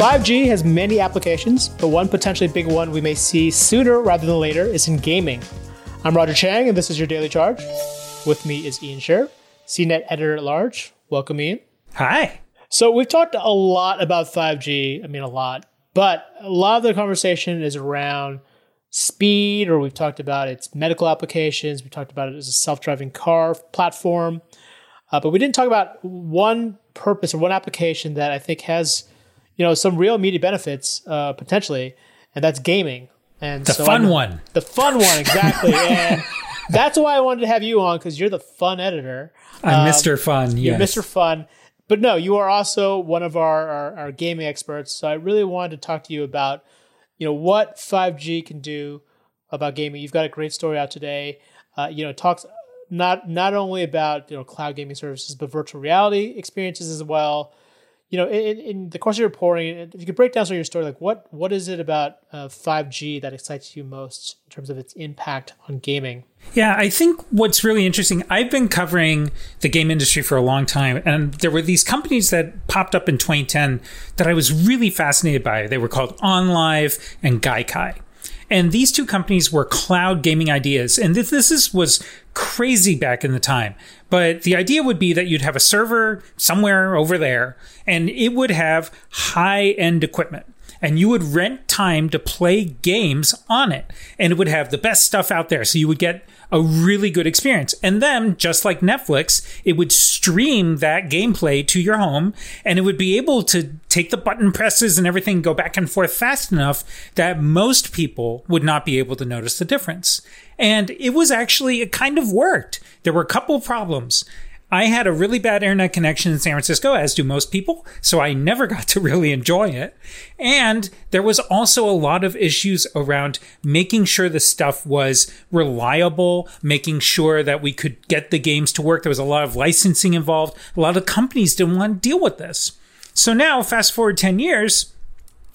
5G has many applications, but one potentially big one we may see sooner rather than later is in gaming. I'm Roger Cheng, and this is your Daily Charge. With me is Ian Sherr, CNET editor at large. Welcome, Ian. Hi. So we've talked a lot about 5G. I mean, a lot, but a lot of the conversation is around speed, or we've talked about its medical applications. We talked about it as a self-driving car platform, uh, but we didn't talk about one purpose or one application that I think has, you know, some real immediate benefits uh, potentially, and that's gaming. And the so fun I'm- one. the fun one, exactly. and that's why I wanted to have you on because you're the fun editor. I'm Mr. Fun. Um, You're Mr. Fun. But no, you are also one of our, our, our gaming experts. So I really wanted to talk to you about, you know, what 5G can do about gaming. You've got a great story out today. Uh, you know, talks not not only about you know cloud gaming services, but virtual reality experiences as well. You know, in, in the course of your reporting, if you could break down some of your story, like what what is it about uh, 5G that excites you most in terms of its impact on gaming? Yeah, I think what's really interesting, I've been covering the game industry for a long time, and there were these companies that popped up in 2010 that I was really fascinated by. They were called OnLive and Gaikai. And these two companies were cloud gaming ideas. And this, this is, was crazy back in the time. But the idea would be that you'd have a server somewhere over there, and it would have high end equipment and you would rent time to play games on it and it would have the best stuff out there. So you would get a really good experience. And then just like netflix it would stream that gameplay to your home and it would be able to take the button presses and everything go back and forth fast enough that most people would not be able to notice the difference. And it was actually it kind of worked. There were a couple problems I had a really bad internet connection in San Francisco, as do most people, so I never got to really enjoy it. And there was also a lot of issues around making sure the stuff was reliable, making sure that we could get the games to work. There was a lot of licensing involved. A lot of companies didn't want to deal with this. So now, fast forward 10 years,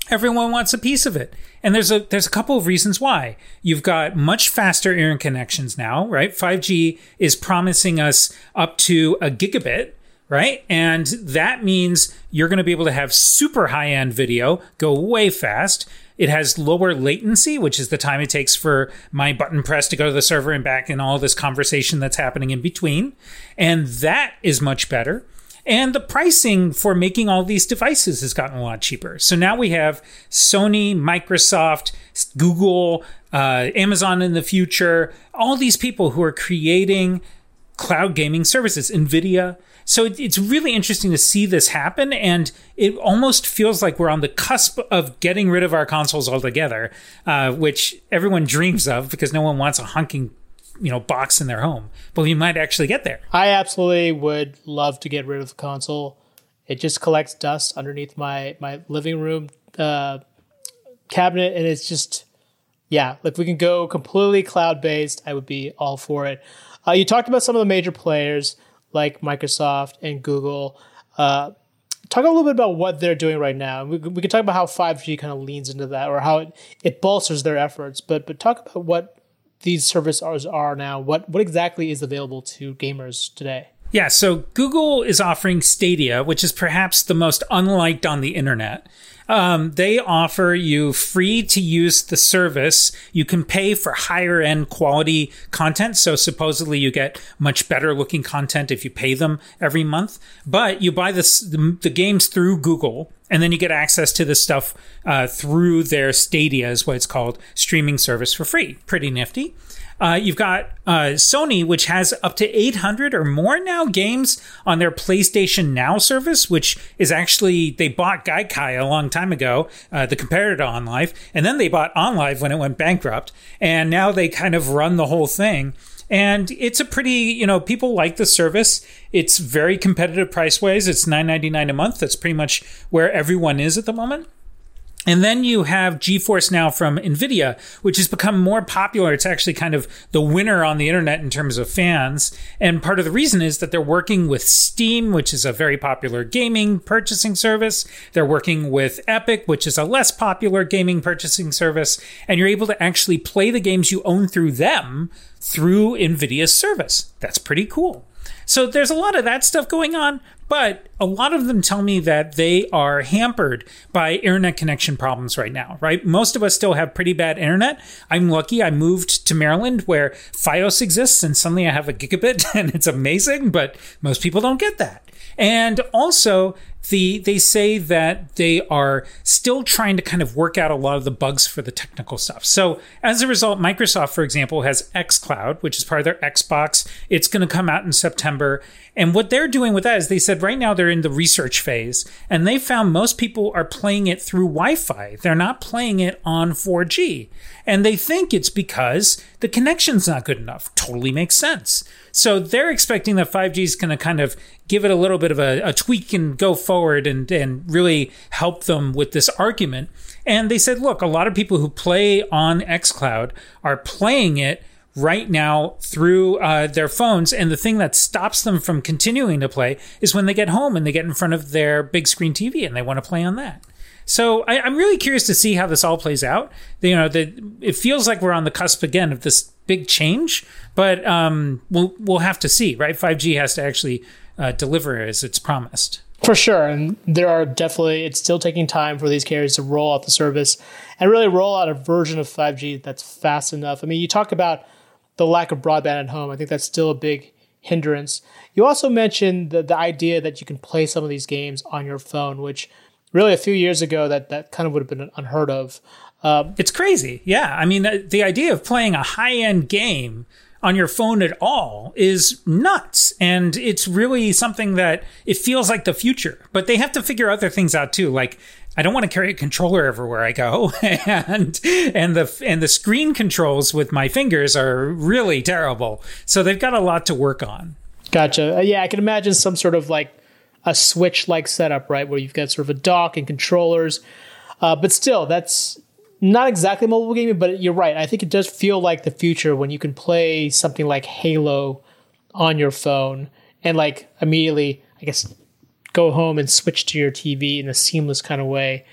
everyone wants a piece of it. And there's a there's a couple of reasons why. You've got much faster internet connections now, right? 5G is promising us up to a gigabit, right? And that means you're going to be able to have super high-end video go way fast. It has lower latency, which is the time it takes for my button press to go to the server and back and all this conversation that's happening in between. And that is much better. And the pricing for making all these devices has gotten a lot cheaper. So now we have Sony, Microsoft, Google, uh, Amazon in the future, all these people who are creating cloud gaming services, NVIDIA. So it, it's really interesting to see this happen. And it almost feels like we're on the cusp of getting rid of our consoles altogether, uh, which everyone dreams of because no one wants a hunking you know box in their home but we might actually get there I absolutely would love to get rid of the console. It just collects dust underneath my my living room uh, cabinet, and it's just yeah. If we can go completely cloud based, I would be all for it. Uh, you talked about some of the major players like Microsoft and Google. Uh, talk a little bit about what they're doing right now. We, we can talk about how 5G kind of leans into that or how it, it bolsters their efforts. But but talk about what these services are now. What what exactly is available to gamers today? Yeah, so Google is offering Stadia, which is perhaps the most unliked on the internet. Um, they offer you free to use the service. You can pay for higher end quality content. So supposedly you get much better looking content if you pay them every month. But you buy this, the, the games through Google and then you get access to this stuff uh, through their Stadia, is what it's called, streaming service for free. Pretty nifty. Uh, you've got uh, Sony, which has up to 800 or more now games on their PlayStation Now service, which is actually, they bought Gaikai a long time ago, uh, the competitor to OnLive, and then they bought OnLive when it went bankrupt, and now they kind of run the whole thing. And it's a pretty, you know, people like the service. It's very competitive price wise. It's $9.99 a month. That's pretty much where everyone is at the moment. And then you have GeForce Now from NVIDIA, which has become more popular. It's actually kind of the winner on the internet in terms of fans. And part of the reason is that they're working with Steam, which is a very popular gaming purchasing service. They're working with Epic, which is a less popular gaming purchasing service. And you're able to actually play the games you own through them through NVIDIA's service. That's pretty cool. So there's a lot of that stuff going on, But a lot of them tell me that they are hampered by internet connection problems right now, right? Most of us still have pretty bad internet. I'm lucky I moved to Maryland where Fios exists and suddenly I have a gigabit and it's amazing, but most people don't get that. And also, the they say that they are still trying to kind of work out a lot of the bugs for the technical stuff. So as a result, Microsoft, for example, has xCloud, which is part of their Xbox. It's going to come out in September. And what they're doing with that is they said right now they're in the research phase and they found most people are playing it through Wi-Fi. They're not playing it on 4G. And they think it's because the connection's not good enough. Totally makes sense. So they're expecting that 5G is going to kind of give it a little bit of a, a tweak and go forward and, and really help them with this argument. And they said, look, a lot of people who play on xCloud are playing it right now through uh, their phones. And the thing that stops them from continuing to play is when they get home and they get in front of their big screen TV and they want to play on that. So I, am really curious to see how this all plays out. You know, the, it feels like we're on the cusp again of this big change, but um, we'll we'll have to see. Right, 5G has to actually uh, deliver as it's promised. For sure, and there are definitely it's still taking time for these carriers to roll out the service and really roll out a version of 5G that's fast enough. I mean, you talk about the lack of broadband at home. I think that's still a big hindrance. You also mentioned the, the idea that you can play some of these games on your phone, which really a few years ago that that kind of would have been unheard of. Um, it's crazy. Yeah. I mean, the idea of playing a high end game on your phone at all is nuts. And it's really something that it feels like the future, but they have to figure other things out too. Like, I don't want to carry a controller everywhere I go, and and the and the screen controls with my fingers are really terrible. So they've got a lot to work on. Gotcha. Yeah, I can imagine some sort of like a switch like setup, right, where you've got sort of a dock and controllers. Uh, but still, that's not exactly mobile gaming, but you're right. I think it does feel like the future when you can play something like Halo on your phone and like immediately, I guess, go home and switch to your TV in a seamless kind of way.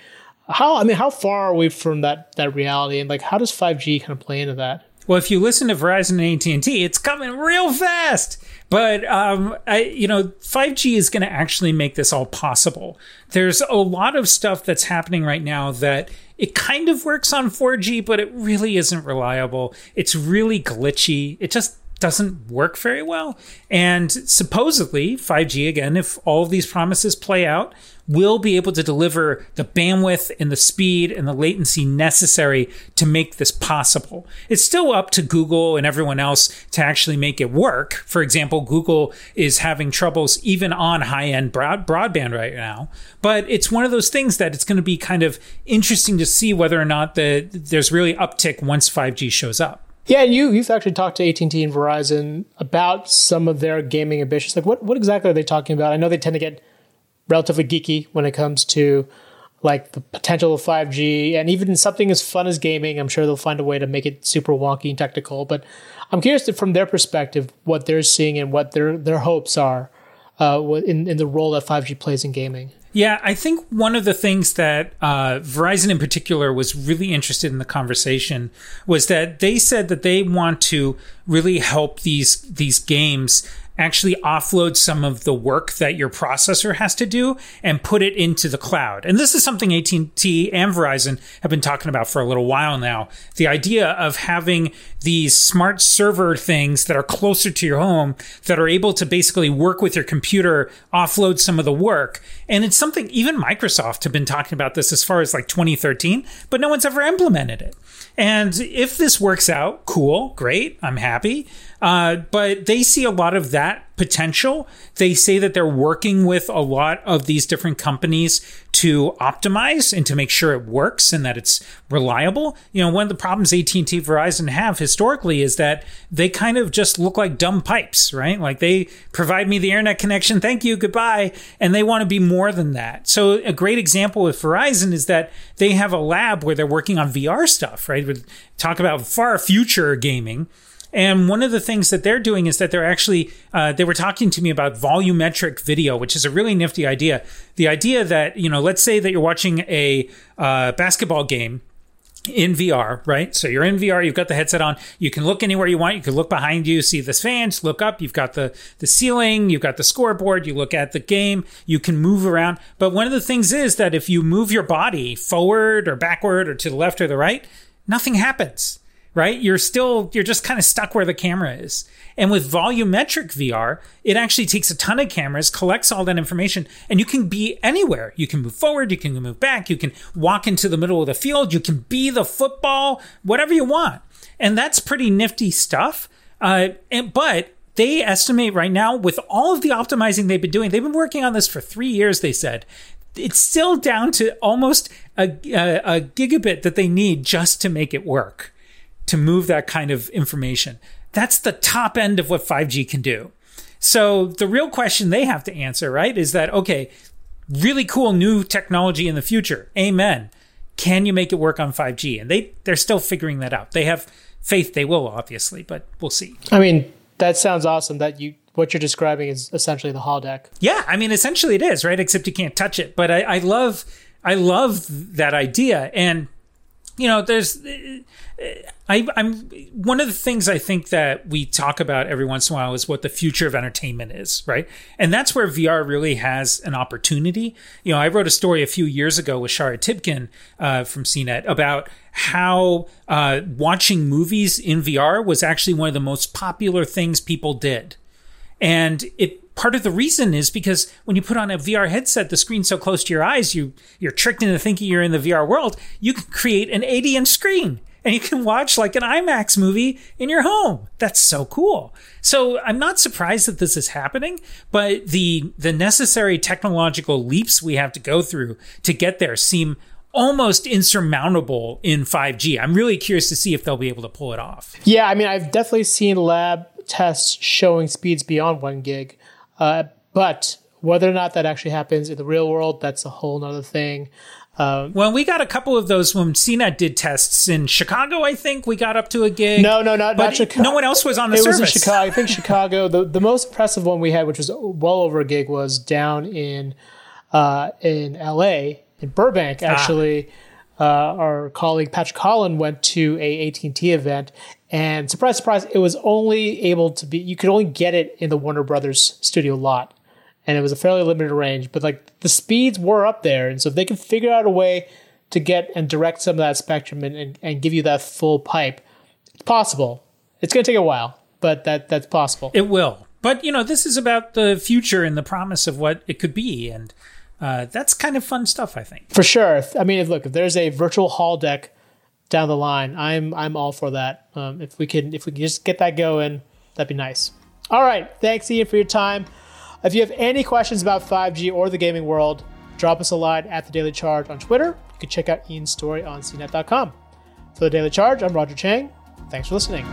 How I mean, how far are we from that that reality, and like how does 5G kind of play into that? Well, if you listen to Verizon and AT and T, it's coming real fast. But um, I, you know, 5G is going to actually make this all possible. There's a lot of stuff that's happening right now that it kind of works on 4G, but it really isn't reliable. It's really glitchy. It just doesn't work very well. And supposedly, 5G, again, if all of these promises play out, will be able to deliver the bandwidth and the speed and the latency necessary to make this possible. It's still up to Google and everyone else to actually make it work. For example, Google is having troubles even on high end broad- broadband right now. But it's one of those things that it's going to be kind of interesting to see whether or not the, there's really uptick once 5G shows up. Yeah, and you you've actually talked to AT and T and Verizon about some of their gaming ambitions. Like, what what exactly are they talking about? I know they tend to get relatively geeky when it comes to like the potential of 5G and even something as fun as gaming. I'm sure they'll find a way to make it super wonky and technical. But I'm curious to, from their perspective what they're seeing and what their their hopes are uh, in in the role that 5G plays in gaming. Yeah, I think one of the things that uh, Verizon in particular was really interested in the conversation was that they said that they want to really help these these games actually offload some of the work that your processor has to do and put it into the cloud. And this is something AT&T and Verizon have been talking about for a little while now. The idea of having these smart server things that are closer to your home that are able to basically work with your computer, offload some of the work. And it's something even Microsoft have been talking about this as far as like 2013, but no one's ever implemented it. And if this works out, cool, great, I'm happy. Uh, but they see a lot of that potential. They say that they're working with a lot of these different companies to optimize and to make sure it works and that it's reliable. You know, one of the problems AT&T Verizon have historically is that they kind of just look like dumb pipes, right? Like they provide me the internet connection, thank you, goodbye, and they want to be more than that. So a great example with Verizon is that they have a lab where they're working on VR stuff, right? We talk about far future gaming and one of the things that they're doing is that they're actually, uh, they were talking to me about volumetric video, which is a really nifty idea. The idea that, you know, let's say that you're watching a uh, basketball game in VR, right? So you're in VR, you've got the headset on, you can look anywhere you want, you can look behind you, see the fans, look up, you've got the the ceiling, you've got the scoreboard, you look at the game, you can move around. But one of the things is that if you move your body forward or backward or to the left or the right, nothing happens right? You're still, you're just kind of stuck where the camera is. And with volumetric VR, it actually takes a ton of cameras, collects all that information, and you can be anywhere. You can move forward, you can move back, you can walk into the middle of the field, you can be the football, whatever you want. And that's pretty nifty stuff. Uh, and, but they estimate right now, with all of the optimizing they've been doing, they've been working on this for three years, they said. It's still down to almost a, a, a gigabit that they need just to make it work to move that kind of information. That's the top end of what 5G can do. So the real question they have to answer, right, is that, okay, really cool new technology in the future. Amen. Can you make it work on 5G? And they, they're still figuring that out. They have faith they will, obviously, but we'll see. I mean, that sounds awesome that you what you're describing is essentially the holodeck. Yeah, I mean, essentially it is, right? Except you can't touch it. But I, I love, I love that idea. And you know, there's, I, I'm one of the things I think that we talk about every once in a while is what the future of entertainment is, right? And that's where VR really has an opportunity. You know, I wrote a story a few years ago with Shara Tibken uh, from CNET about how uh, watching movies in VR was actually one of the most popular things people did. And it part of the reason is because when you put on a VR headset, the screen's so close to your eyes, you you're tricked into thinking you're in the VR world. You can create an 80 inch screen and you can watch like an IMAX movie in your home. That's so cool. So I'm not surprised that this is happening, but the the necessary technological leaps we have to go through to get there seem almost insurmountable in 5G. I'm really curious to see if they'll be able to pull it off. Yeah, I mean, I've definitely seen lab tests showing speeds beyond one gig. Uh, but whether or not that actually happens in the real world, that's a whole other thing. Um, well, we got a couple of those when CNET did tests in Chicago. I think we got up to a gig. No, no, not, not Chicago. No one else was on the it service. was in Chicago. I think Chicago. The the most impressive one we had, which was well over a gig, was down in uh, in L.A. in Burbank. Ah. Actually, ah. Uh, our colleague Patrick Holland went to a AT and T event, and surprise, surprise, it was only able to be, you could only get it in the Warner Brothers studio lot. And it was a fairly limited range, but like the speeds were up there. And so if they can figure out a way to get and direct some of that spectrum and, and, and give you that full pipe, it's possible. It's going to take a while, but that that's possible. It will. But, you know, this is about the future and the promise of what it could be. And uh, that's kind of fun stuff, I think. For sure. I mean, look, if there's a virtual holodeck down the line. I'm I'm all for that. Um, if we can if we can just get that going, that'd be nice. All right, thanks Ian for your time. If you have any questions about 5G or the gaming world, drop us a line at the Daily Charge on Twitter. You can check out Ian's story on CNET.com. For the Daily Charge, I'm Roger Cheng. Thanks for listening.